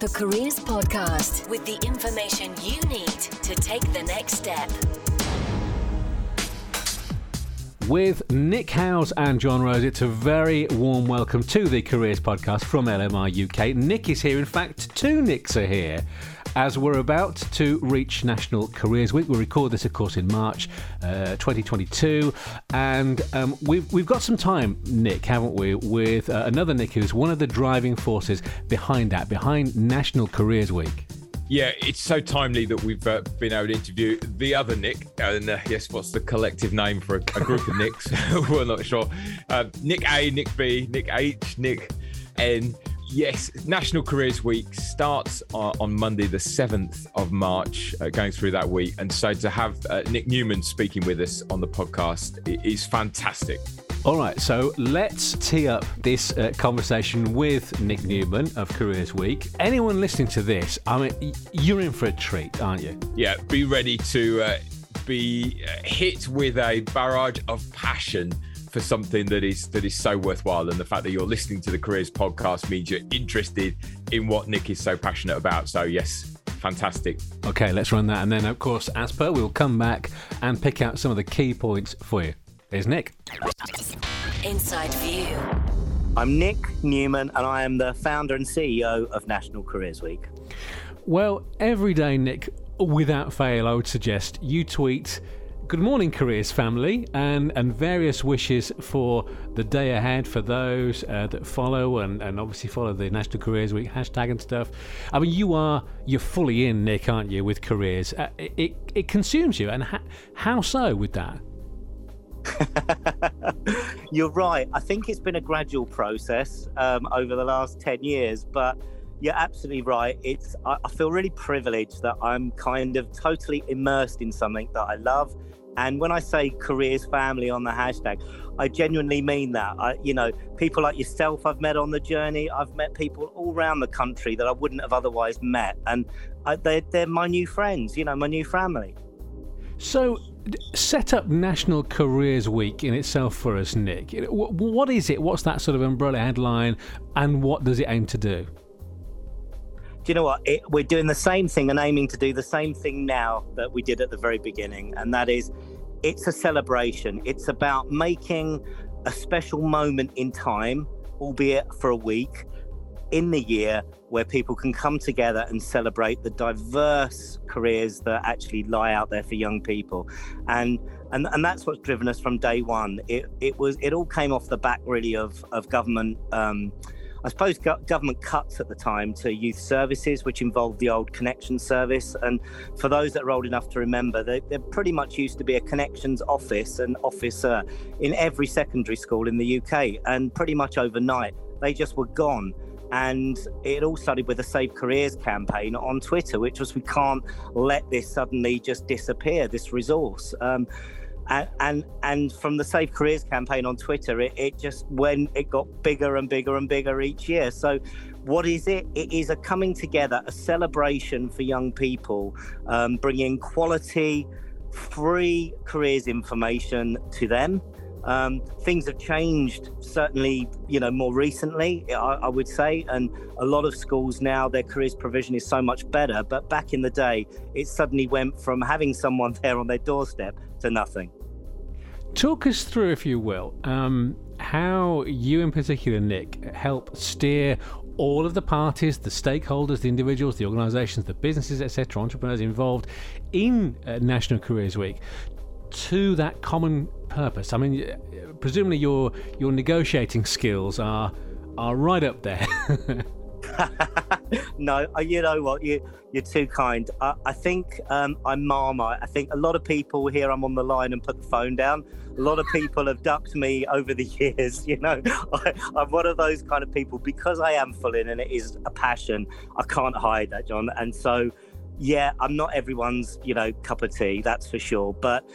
The Careers Podcast with the information you need to take the next step. With Nick Howes and John Rose, it's a very warm welcome to the Careers Podcast from LMI UK. Nick is here. In fact, two Nicks are here as we're about to reach National Careers Week. We record this, of course, in March uh, 2022, and um, we've we've got some time, Nick, haven't we? With uh, another Nick who's one of the driving forces behind that, behind National Careers Week. Yeah, it's so timely that we've uh, been able to interview the other Nick. And uh, yes, what's the collective name for a, a group of Nicks? We're not sure. Uh, Nick A, Nick B, Nick H, Nick N. Yes, National Careers Week starts on Monday, the 7th of March, uh, going through that week. And so to have uh, Nick Newman speaking with us on the podcast is fantastic. All right, so let's tee up this uh, conversation with Nick Newman of Careers Week. Anyone listening to this, I mean, you're in for a treat, aren't you? Yeah, be ready to uh, be uh, hit with a barrage of passion for something that is that is so worthwhile. And the fact that you're listening to the Careers podcast means you're interested in what Nick is so passionate about. So yes, fantastic. Okay, let's run that. And then of course, as per, we'll come back and pick out some of the key points for you. Here's Nick. Inside View. I'm Nick Newman and I am the founder and CEO of National Careers Week. Well, every day, Nick, without fail, I would suggest you tweet Good morning, careers family, and, and various wishes for the day ahead for those uh, that follow and, and obviously follow the National Careers Week hashtag and stuff. I mean, you are you're fully in, Nick, aren't you, with careers? Uh, it, it consumes you, and ha- how so with that? you're right. I think it's been a gradual process um, over the last ten years, but you're absolutely right. It's I, I feel really privileged that I'm kind of totally immersed in something that I love and when I say careers family on the hashtag, I genuinely mean that. I, you know, people like yourself I've met on the journey. I've met people all around the country that I wouldn't have otherwise met. And I, they're, they're my new friends, you know, my new family. So, set up National Careers Week in itself for us, Nick. What is it? What's that sort of umbrella headline? And what does it aim to do? You know what? It, we're doing the same thing and aiming to do the same thing now that we did at the very beginning. And that is, it's a celebration. It's about making a special moment in time, albeit for a week, in the year where people can come together and celebrate the diverse careers that actually lie out there for young people. And and, and that's what's driven us from day one. It, it was it all came off the back really of of government um, I suppose government cuts at the time to youth services, which involved the old connection service. And for those that are old enough to remember, they, there pretty much used to be a connections office and officer in every secondary school in the UK. And pretty much overnight, they just were gone. And it all started with a Save Careers campaign on Twitter, which was we can't let this suddenly just disappear, this resource. Um, and, and and from the Save Careers campaign on Twitter, it, it just when it got bigger and bigger and bigger each year. So, what is it? It is a coming together, a celebration for young people, um, bringing quality, free careers information to them. Um, things have changed certainly you know more recently I, I, would say and a lot of schools now their careers provision is so much better but back in the day it suddenly went from having someone there on their doorstep to nothing Talk us through, if you will, um, how you in particular, Nick, help steer all of the parties, the stakeholders, the individuals, the organisations, the businesses, etc., entrepreneurs involved in uh, National Careers Week to that common purpose. I mean, presumably your your negotiating skills are are right up there. no, uh, you know what? You you're too kind. I, I think um, I'm Marmite. I think a lot of people here. I'm on the line and put the phone down. A lot of people have ducked me over the years. You know, I, I'm one of those kind of people because I am full in and it is a passion. I can't hide that, John. And so, yeah, I'm not everyone's you know cup of tea. That's for sure. But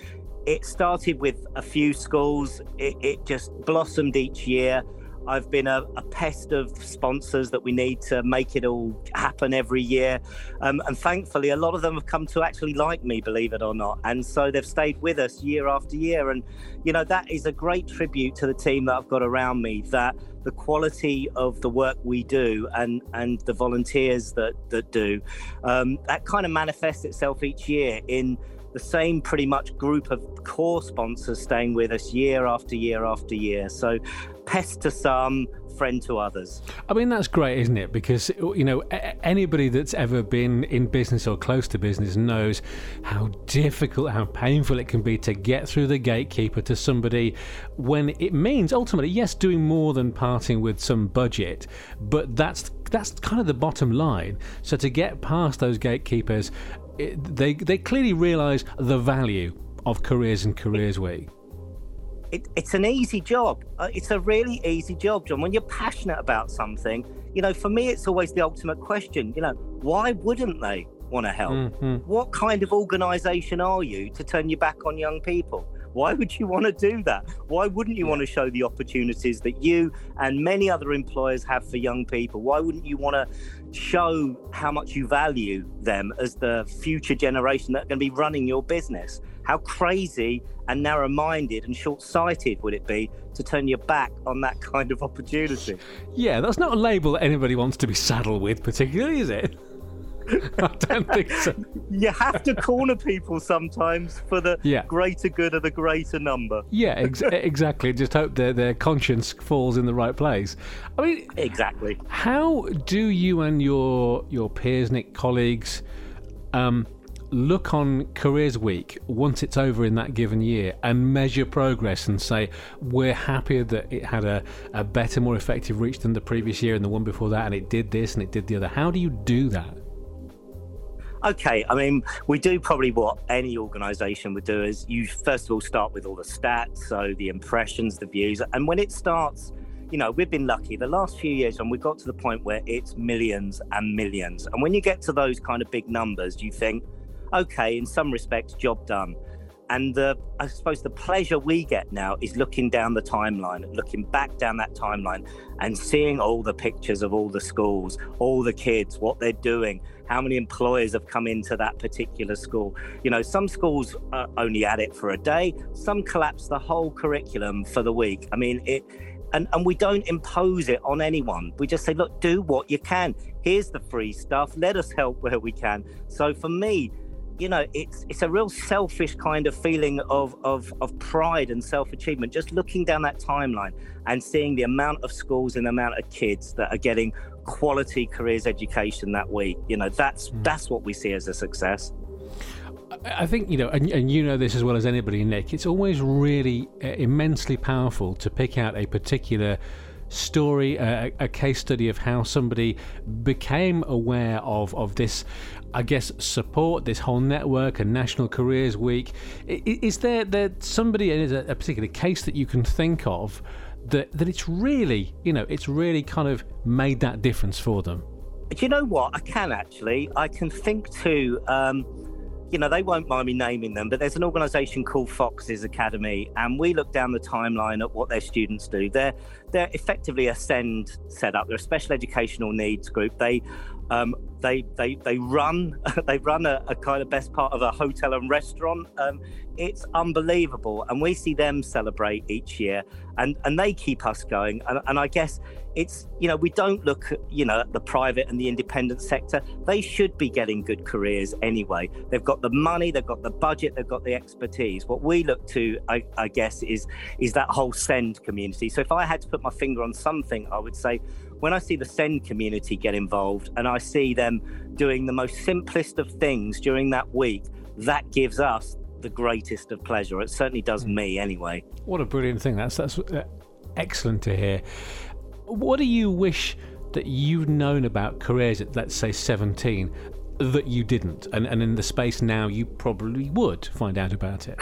it started with a few schools. It, it just blossomed each year. I've been a, a, pest of sponsors that we need to make it all happen every year. Um, and thankfully, a lot of them have come to actually like me, believe it or not. And so they've stayed with us year after year. And, you know, that is a great tribute to the team that I've got around me that the quality of the work we do and and the volunteers that that do um, that kind of manifests itself each year in the same pretty much group of core sponsors staying with us year after year after year so pest to some friend to others. I mean, that's great, isn't it? Because, you know, anybody that's ever been in business or close to business knows how difficult, how painful it can be to get through the gatekeeper to somebody when it means ultimately, yes, doing more than parting with some budget, but that's that's kind of the bottom line. So to get past those gatekeepers, it, they they clearly realise the value of careers and careers week it, it's an easy job. Uh, it's a really easy job, John. When you're passionate about something, you know, for me, it's always the ultimate question. You know, why wouldn't they want to help? Mm-hmm. What kind of organisation are you to turn your back on young people? Why would you want to do that? Why wouldn't you yeah. want to show the opportunities that you and many other employers have for young people? Why wouldn't you want to show how much you value them as the future generation that are going to be running your business? How crazy and narrow minded and short sighted would it be to turn your back on that kind of opportunity? Yeah, that's not a label that anybody wants to be saddled with, particularly, is it? I don't think so. You have to corner people sometimes for the yeah. greater good of the greater number. Yeah, ex- exactly. Just hope their their conscience falls in the right place. I mean, exactly. How do you and your your peers, Nick, colleagues, um, look on Careers Week once it's over in that given year and measure progress and say, we're happier that it had a, a better, more effective reach than the previous year and the one before that, and it did this and it did the other. How do you do that? Okay, I mean, we do probably what any organization would do is you first of all start with all the stats, so the impressions, the views, and when it starts, you know, we've been lucky the last few years, and we've got to the point where it's millions and millions. And when you get to those kind of big numbers, do you think, okay, in some respects, job done. And I suppose the pleasure we get now is looking down the timeline, looking back down that timeline and seeing all the pictures of all the schools, all the kids, what they're doing, how many employers have come into that particular school. You know, some schools are only at it for a day, some collapse the whole curriculum for the week. I mean, it, and, and we don't impose it on anyone. We just say, look, do what you can. Here's the free stuff. Let us help where we can. So for me, you know it's it's a real selfish kind of feeling of of, of pride and self-achievement just looking down that timeline and seeing the amount of schools and the amount of kids that are getting quality careers education that week you know that's mm. that's what we see as a success I think you know, and, and, you know this as well as anybody, Nick. It's always really uh, immensely powerful to pick out a particular story, a, a, case study of how somebody became aware of of this I guess, support this whole network and National Careers Week. Is there there somebody is a, particular case that you can think of that that it's really you know it's really kind of made that difference for them? Do you know what? I can actually. I can think to. Um, you know, they won't mind me naming them, but there's an organisation called Foxes Academy, and we look down the timeline at what their students do. They're they're effectively a SEND setup. They're a special educational needs group. They um, they they they run they run a, a, kind of best part of a hotel and restaurant. Um, it's unbelievable, and we see them celebrate each year, and and they keep us going. And, and I guess it's you know we don't look at you know at the private and the independent sector. They should be getting good careers anyway. They've got the money, they've got the budget, they've got the expertise. What we look to, I, I guess, is is that whole SEND community. So if I had to put my finger on something, I would say when I see the SEND community get involved and I see them doing the most simplest of things during that week, that gives us the greatest of pleasure. It certainly does hmm. me anyway. What a brilliant thing. That's that's uh, excellent to hear. What do you wish that you'd known about careers at let's say 17 that you didn't and, and in the space now you probably would find out about it.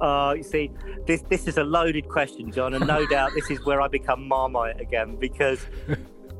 Uh, you see this this is a loaded question john and no doubt this is where i become marmite again because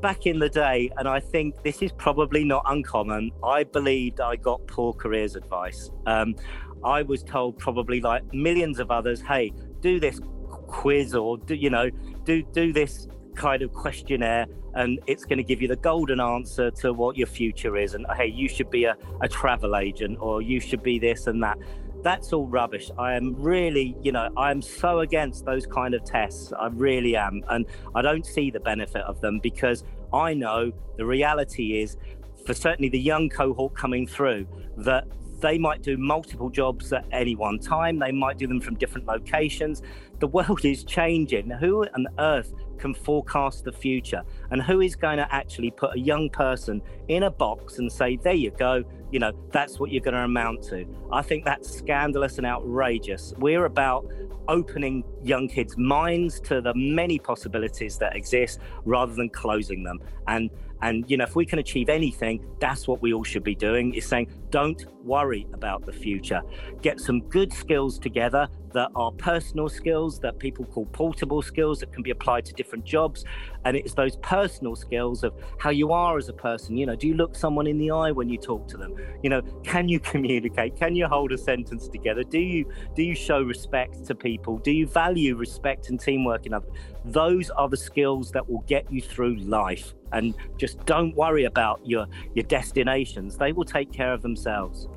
back in the day and i think this is probably not uncommon i believed i got poor careers advice. Um, i was told probably like millions of others hey do this quiz or do you know do do this kind of questionnaire and it's going to give you the golden answer to what your future is and hey you should be a, a travel agent or you should be this and that that's all rubbish. I am really, you know, I am so against those kind of tests. I really am. And I don't see the benefit of them because I know the reality is, for certainly the young cohort coming through, that they might do multiple jobs at any one time. They might do them from different locations. The world is changing. Who on earth can forecast the future? And who is going to actually put a young person in a box and say, there you go, you know, that's what you're going to amount to? I think that's scandalous and outrageous. We're about opening young kids' minds to the many possibilities that exist rather than closing them. And and you know, if we can achieve anything, that's what we all should be doing. Is saying, don't worry about the future. Get some good skills together that are personal skills that people call portable skills that can be applied to different jobs. And it's those personal skills of how you are as a person. You know, do you look someone in the eye when you talk to them? You know, can you communicate? Can you hold a sentence together? Do you do you show respect to people? Do you value respect and teamwork in others? Those are the skills that will get you through life. And just don't worry about your your destinations. They will take care of themselves.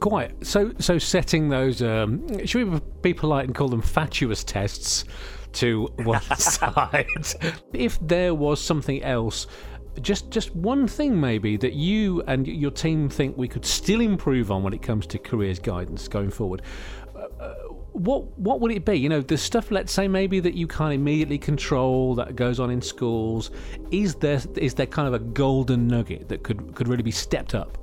Quite. So, so setting those, um, should we be polite and call them fatuous tests to one side? If there was something else, just just one thing maybe that you and your team think we could still improve on when it comes to careers guidance going forward. Uh, what what would it be? You know, the stuff. Let's say maybe that you can't immediately control that goes on in schools. Is there is there kind of a golden nugget that could could really be stepped up?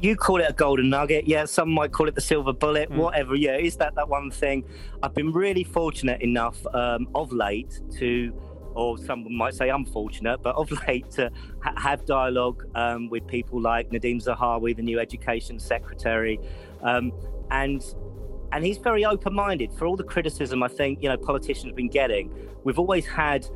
You call it a golden nugget. Yeah, some might call it the silver bullet, mm. whatever. Yeah, is that that one thing? I've been really fortunate enough um, of late to, or someone might say unfortunate, but of late to ha- have dialogue um, with people like Nadhim Zahawi, the new education secretary, um, and and he's very open-minded for all the criticism I think you know politicians have been getting. We've always had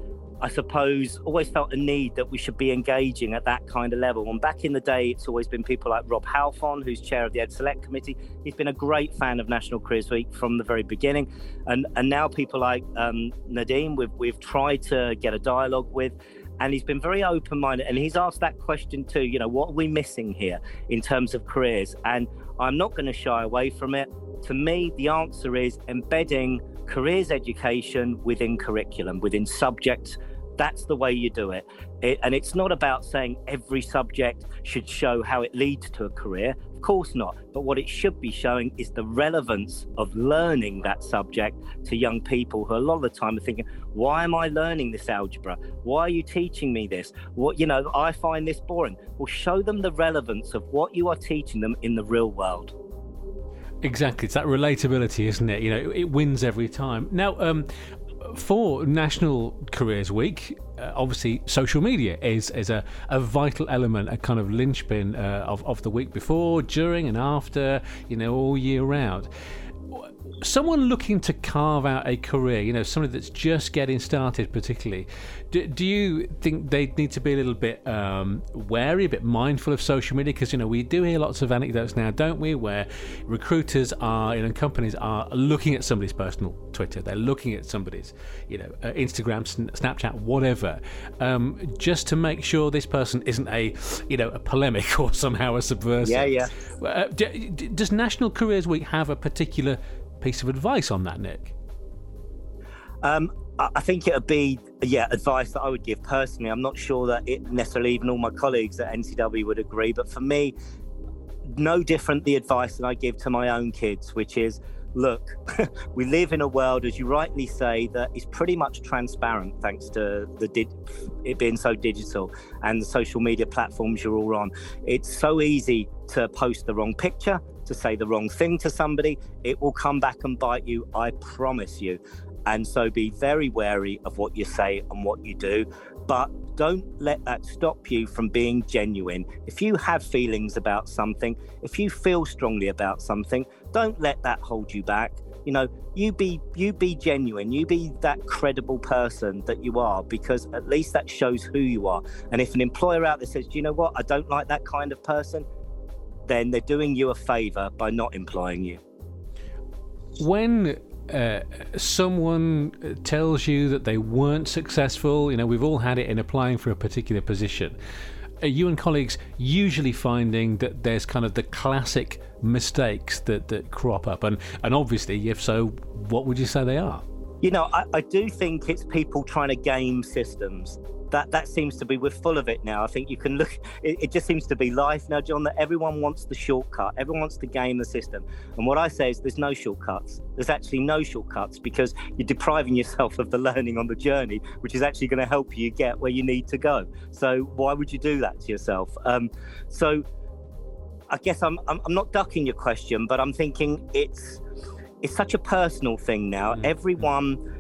I suppose, always felt a need that we should be engaging at that kind of level. And back in the day, it's always been people like Rob Halfon, who's chair of the Ed Select Committee. He's been a great fan of National Careers Week from the very beginning. And and now people like um, Nadhim, we've, we've tried to get a dialogue with. And he's been very open minded. And he's asked that question too you know, what are we missing here in terms of careers? And I'm not going to shy away from it. To me, the answer is embedding careers education within curriculum, within subject that's the way you do it. it. And it's not about saying every subject should show how it leads to a career. Of course not. But what it should be showing is the relevance of learning that subject to young people who a lot of the time are thinking, why am I learning this algebra? Why are you teaching me this? What, you know, I find this boring. Well, show them the relevance of what you are teaching them in the real world. Exactly, it's that relatability, isn't it? You know, it wins every time. Now, um, for National Careers Week, uh, obviously social media is is a, a vital element, a kind of linchpin uh, of, of the week before, during, and after, you know, all year round someone looking to carve out a career, you know, somebody that's just getting started, particularly, do, do you think they need to be a little bit um, wary, a bit mindful of social media? Because, you know, we do hear lots of anecdotes now, don't we, where recruiters are, you know, companies are looking at somebody's personal Twitter, they're looking at somebody's, you know, uh, Instagram, Snapchat, whatever, um, just to make sure this person isn't a, you know, a polemic or somehow a subversive. Yeah, yeah. Uh, does National Careers Week have a particular piece of advice on that, Nick? Um, I think it would be, yeah, advice that I would give personally. I'm not sure that it necessarily even all my colleagues at NCW would agree, but for me, no different the advice that I give to my own kids, which is look, we live in a world, as you rightly say, that is pretty much transparent thanks to the di- it being so digital and the social media platforms you're all on. It's so easy to post the wrong picture, to say the wrong thing to somebody. It will come back and bite you, I promise you. And so be very wary of what you say and what you do. But don't let that stop you from being genuine. If you have feelings about something, if you feel strongly about something, don't let that hold you back. You know, you be you be genuine. You be that credible person that you are, because at least that shows who you are. And if an employer out there says, "Do you know what? I don't like that kind of person," then they're doing you a favor by not employing you. When uh, someone tells you that they weren't successful, you know, we've all had it in applying for a particular position. are you and colleagues usually finding that there's kind of the classic mistakes that, that crop up? And, and obviously, if so, what would you say they are? You know, I, I do think it's people trying to game systems that that seems to be we're full of it now. I think you can look. It, it, just seems to be life now, John. That everyone wants the shortcut. Everyone wants to game the system. And what I say is, there's no shortcuts. There's actually no shortcuts because you're depriving yourself of the learning on the journey, which is actually going to help you get where you need to go. So why would you do that to yourself? Um, so I guess I'm, I'm I'm not ducking your question, but I'm thinking it's it's such a personal thing now. Mm-hmm. Everyone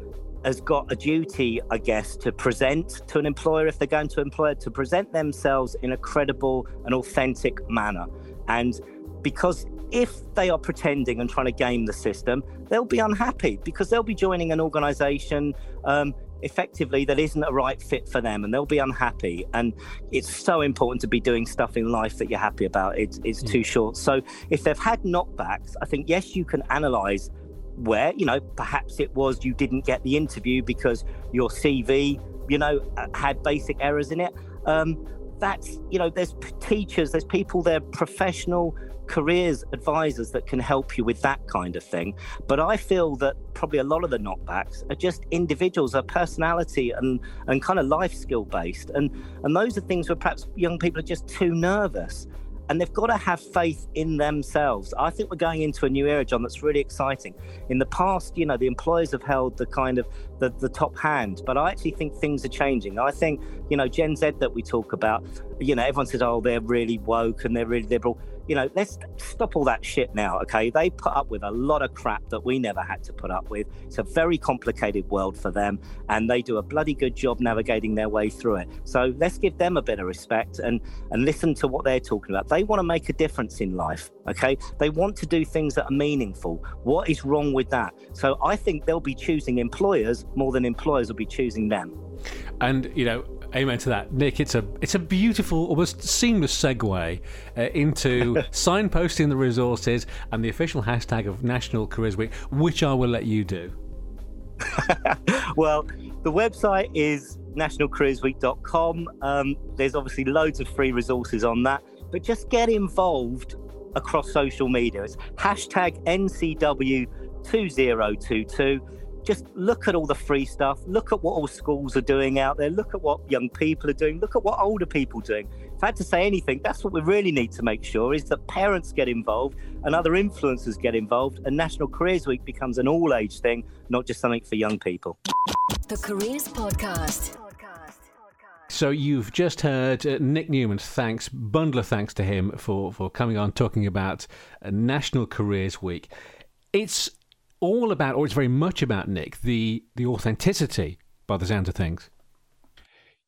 has got a duty, I guess, to present to an employer if they're going to employer to present themselves in a credible and authentic manner. And because if they are pretending and trying to game the system, they'll be unhappy because they'll be joining an organization um, effectively that isn't a right fit for them and they'll be unhappy. And it's so important to be doing stuff in life that you're happy about. It's, it's too short. So if they've had knockbacks, I think, yes, you can analyze where you know perhaps it was you didn't get the interview because your CV you know uh, had basic errors in it. Um, that's you know there's teachers there's people they're professional careers advisors that can help you with that kind of thing. But i feel that probably a lot of the knockbacks are just individuals are personality and and kind of life skill based. And and those are things where perhaps young people are just too nervous and they've got to have faith in themselves. I think we're going into a new era, John, that's really exciting. In the past, you know, the employers have held the kind of the, the top hand, but I actually think things are changing. I think, you know, Gen Z that we talk about, you know, everyone says, oh, they're really woke and they're really liberal you know, let's stop all that shit now, okay? They put up with a lot of crap that we never had to put up with. It's a very complicated world for them, and they do a bloody good job navigating their way through it. So let's give them a bit of respect and and listen to what they're talking about. They want to make a difference in life, okay? They want to do things that are meaningful. What is wrong with that? So I think they'll be choosing employers more than employers will be choosing them. And you know, Amen to that, Nick. It's a it's a beautiful, almost seamless segue uh, into signposting the resources and the official hashtag of National Careers Week, which I will let you do. well, the website is nationalcareersweek.com. Um, there's obviously loads of free resources on that, but just get involved across social media. It's hashtag NCW2022 just look at all the free stuff, look at what all schools are doing out there, look at what young people are doing, look at what older people are doing. If I had to say anything, that's what we really need to make sure is that parents get involved and other influencers get involved, and National Careers Week becomes an all age thing, not just something for young people. The Careers Podcast. So you've just heard uh, Nick Newman. Thanks, bundle of thanks to him for for coming on talking about uh, National Careers Week. It's all about, or it's very much about Nick, the the authenticity by the sound of things.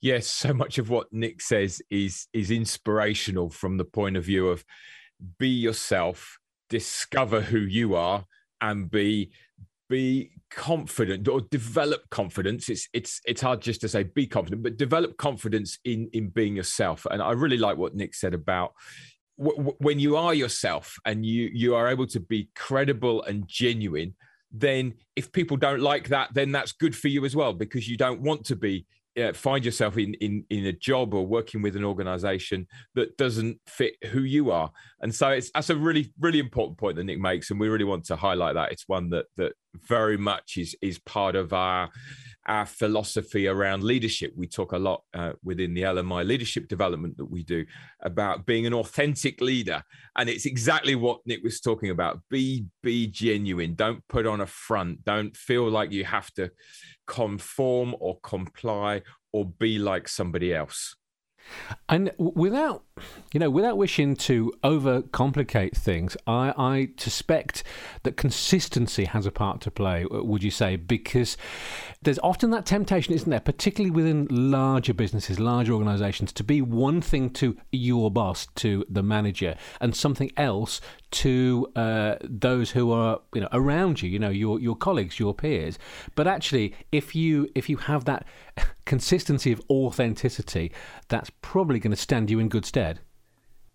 Yes, so much of what Nick says is is inspirational from the point of view of be yourself, discover who you are, and be be confident or develop confidence it's it's it's hard just to say be confident but develop confidence in in being yourself and i really like what nick said about when you are yourself and you you are able to be credible and genuine then if people don't like that then that's good for you as well because you don't want to be uh, find yourself in, in in a job or working with an organization that doesn't fit who you are. And so it's that's a really really important point that nick makes and we really want to highlight that. It's one that that very much is is part of our our philosophy around leadership. We talk a lot uh, within the LMI leadership development that we do about being an authentic leader, and it's exactly what Nick was talking about. Be be genuine. Don't put on a front. Don't feel like you have to conform or comply or be like somebody else. And without, you know, without wishing to overcomplicate things, I, I suspect that consistency has a part to play. Uh, would you say? Because there's often that temptation, isn't there, particularly within larger businesses, larger organisations, to be one thing to your boss, to the manager, and something else to uh, those who are you know around you, you know your your colleagues, your peers. But actually, if you if you have that consistency of authenticity, that's probably going to stand you in good stead.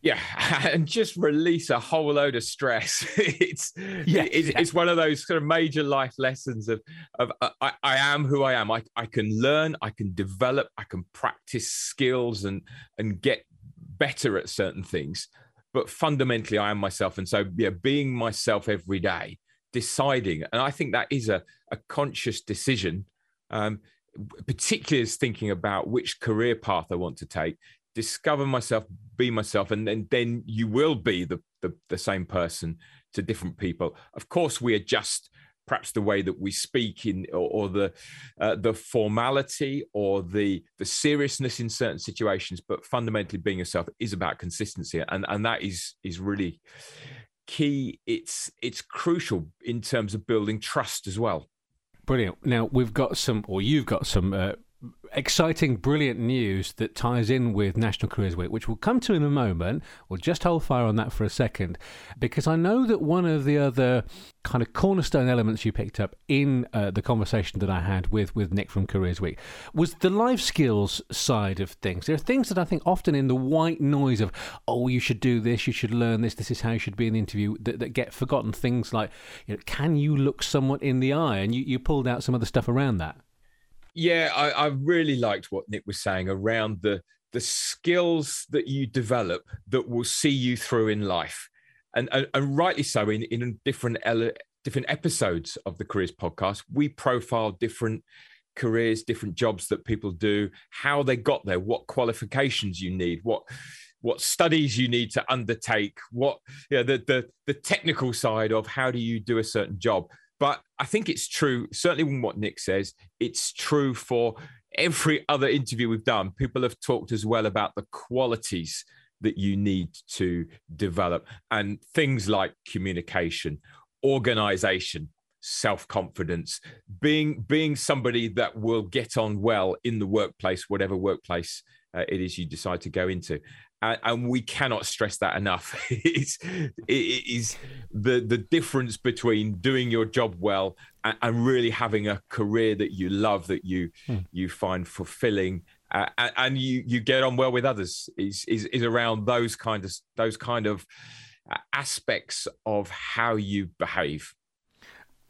Yeah, and just release a whole load of stress. it's yeah, it's, yeah. it's one of those sort of major life lessons of of uh, I, I am who I am. I, I can learn, I can develop, I can practice skills and and get better at certain things, but fundamentally I am myself. And so, yeah, being myself every day, deciding, and I think that is a, a conscious decision, um, particularly as thinking about which career path I want to take, discover myself, be myself, and then, then you will be the, the, the same person to different people. Of course, we adjust perhaps the way that we speak in or, or the uh, the formality or the the seriousness in certain situations but fundamentally being yourself is about consistency and and that is is really key. It's it's crucial in terms of building trust as well. Brilliant. Now we've got some or you've got some uh, exciting, brilliant news that ties in with National Careers Week, which we'll come to in a moment. We'll just hold fire on that for a second, because I know that one of the other kind of cornerstone elements you picked up in uh, the conversation that I had with, with Nick from Careers Week was the life skills side of things. There are things that I think often in the white noise of, oh, you should do this, you should learn this, this is how you should be in the interview, that, that get forgotten. Things like, you know, can you look someone in the eye? And you, you pulled out some of the stuff around that. Yeah, I, I really liked what Nick was saying around the the skills that you develop that will see you through in life, and and, and rightly so. In in different ele- different episodes of the Careers Podcast, we profile different careers, different jobs that people do, how they got there, what qualifications you need, what what studies you need to undertake, what you know, the the the technical side of how do you do a certain job. But I think it's true, certainly what Nick says, it's true for every other interview we've done. People have talked as well about the qualities that you need to develop and things like communication, organization, self-confidence, being being somebody that will get on well in the workplace, whatever workplace uh, it is you decide to go into and, and we cannot stress that enough. it's, it is the the difference between doing your job well and, and really having a career that you love, that you hmm. you find fulfilling, uh, and, you you get on well with others. Is is is around those kind of those kind of uh, aspects of how you behave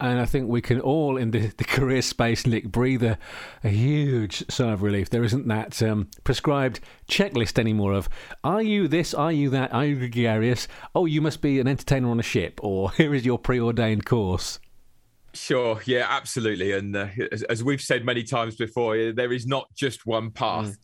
and I think we can all, in the, the career space, Nick, breathe a, a huge sigh of relief. There isn't that um, prescribed checklist anymore of, are you this, are you that, are you gregarious? Oh, you must be an entertainer on a ship, or here is your preordained course. Sure, yeah, absolutely. And uh, as, as, we've said many times before, there is not just one path. Mm.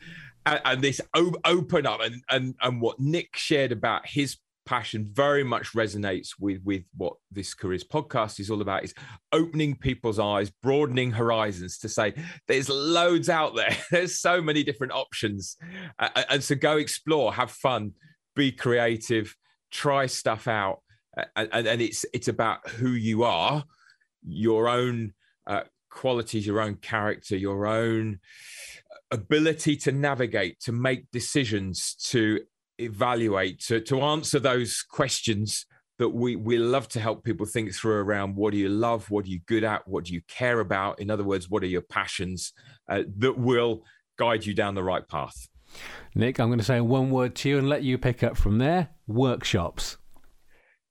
And, and, this o- open up and, and, and what Nick shared about his passion very much resonates with with what this careers podcast is all about is opening people's eyes broadening horizons to say there's loads out there. There's so many different options. Uh, and so go explore have fun be creative try stuff out. And, and, and it's it's about who you are your own uh, qualities your own character your own ability to navigate to make decisions to evaluate to, to answer those questions that we we love to help people think through around what do you love what are you good at what do you care about? In other words what are your passions uh, that will guide you down the right path. Nick i'm going to say one word to you and let you pick up from there. Workshops.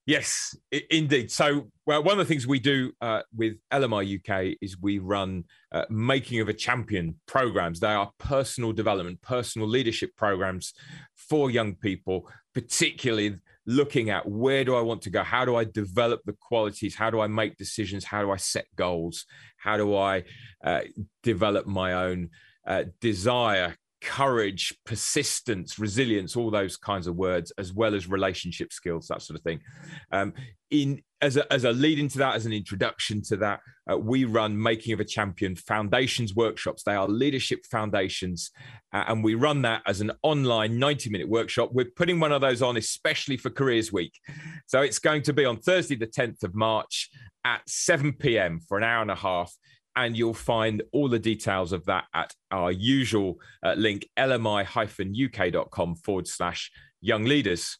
Yes, indeed. So, well, one of the things we do uh, with LMI UK is we run uh, making of a champion programs. They are personal development, personal leadership programs for young people, particularly looking at where do I want to go? How do I develop the qualities? How do I make decisions? How do I set goals? How do I uh, develop my own uh, desire, courage, persistence, resilience, all those kinds of words, as well as relationship skills, that sort of thing. Um, in as a, as a lead into that, as an introduction to that, uh, we run Making of a Champion Foundations workshops. They are leadership foundations, uh, and we run that as an online 90 minute workshop. We're putting one of those on especially for Careers Week. So it's going to be on Thursday, the 10th of March at 7 p.m. for an hour and a half and you'll find all the details of that at our usual uh, link, lmi-uk.com forward slash young leaders.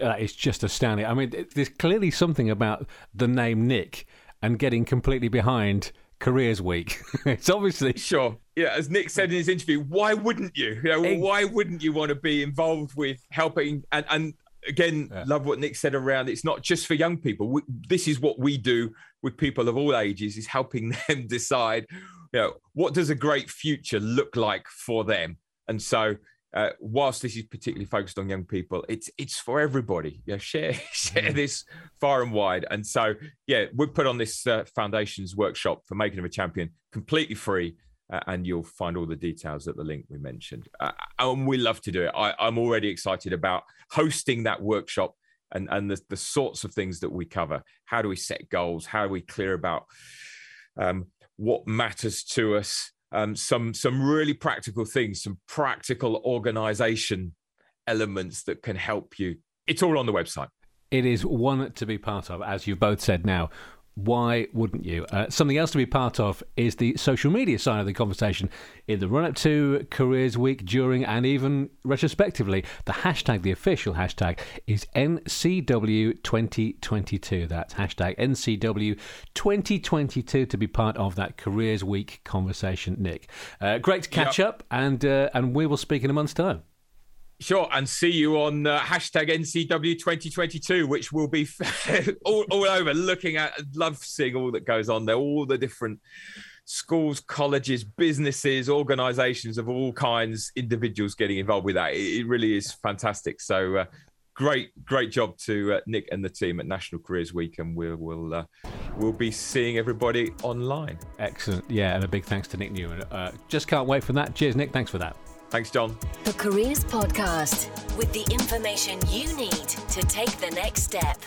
Uh, it's just astounding. I mean, there's clearly something about the name Nick and getting completely behind Careers Week. it's obviously sure. Yeah, as Nick said in his interview, why wouldn't you? You know, why wouldn't you want to be involved with helping and and again, yeah. love what Nick said around it's not just for young people. We, this is what we do with people of all ages is helping them decide, you know, what does a great future look like for them. And so uh, whilst this is particularly focused on young people, it's it's for everybody. Yeah, share share mm. this far and wide. And so, yeah, we put on this uh, foundations workshop for making of a champion completely free, uh, and you'll find all the details at the link we mentioned. Uh, and we love to do it. I, I'm already excited about hosting that workshop and and the, the sorts of things that we cover. How do we set goals? How are we clear about um, what matters to us? Um, some some really practical things, some practical organization elements that can help you. It's all on the website. It is one to be part of, as you've both said now why wouldn't you? Uh, something else to be part of is the social media side of the conversation. In the run up to Careers Week, during, and even retrospectively, the hashtag, the official hashtag, is NCW2022. That's hashtag NCW2022 to be part of that Careers Week conversation, Nick. Uh, great to catch yep. up, and, uh, and we will speak in a month's time. Sure, and see you on uh, hashtag NCW 2022, which will be all, all over. Looking at, love seeing all that goes on there, all the different schools, colleges, businesses, organisations of all kinds, individuals getting involved with that. It, it really is fantastic. So, uh, great, great job to uh, Nick and the team at National Careers Week, and we'll uh, we'll be seeing everybody online. Excellent, yeah, and a big thanks to Nick Newman. Uh, just can't wait for that. Cheers, Nick. Thanks for that. Thanks, John. The Careers Podcast with the information you need to take the next step.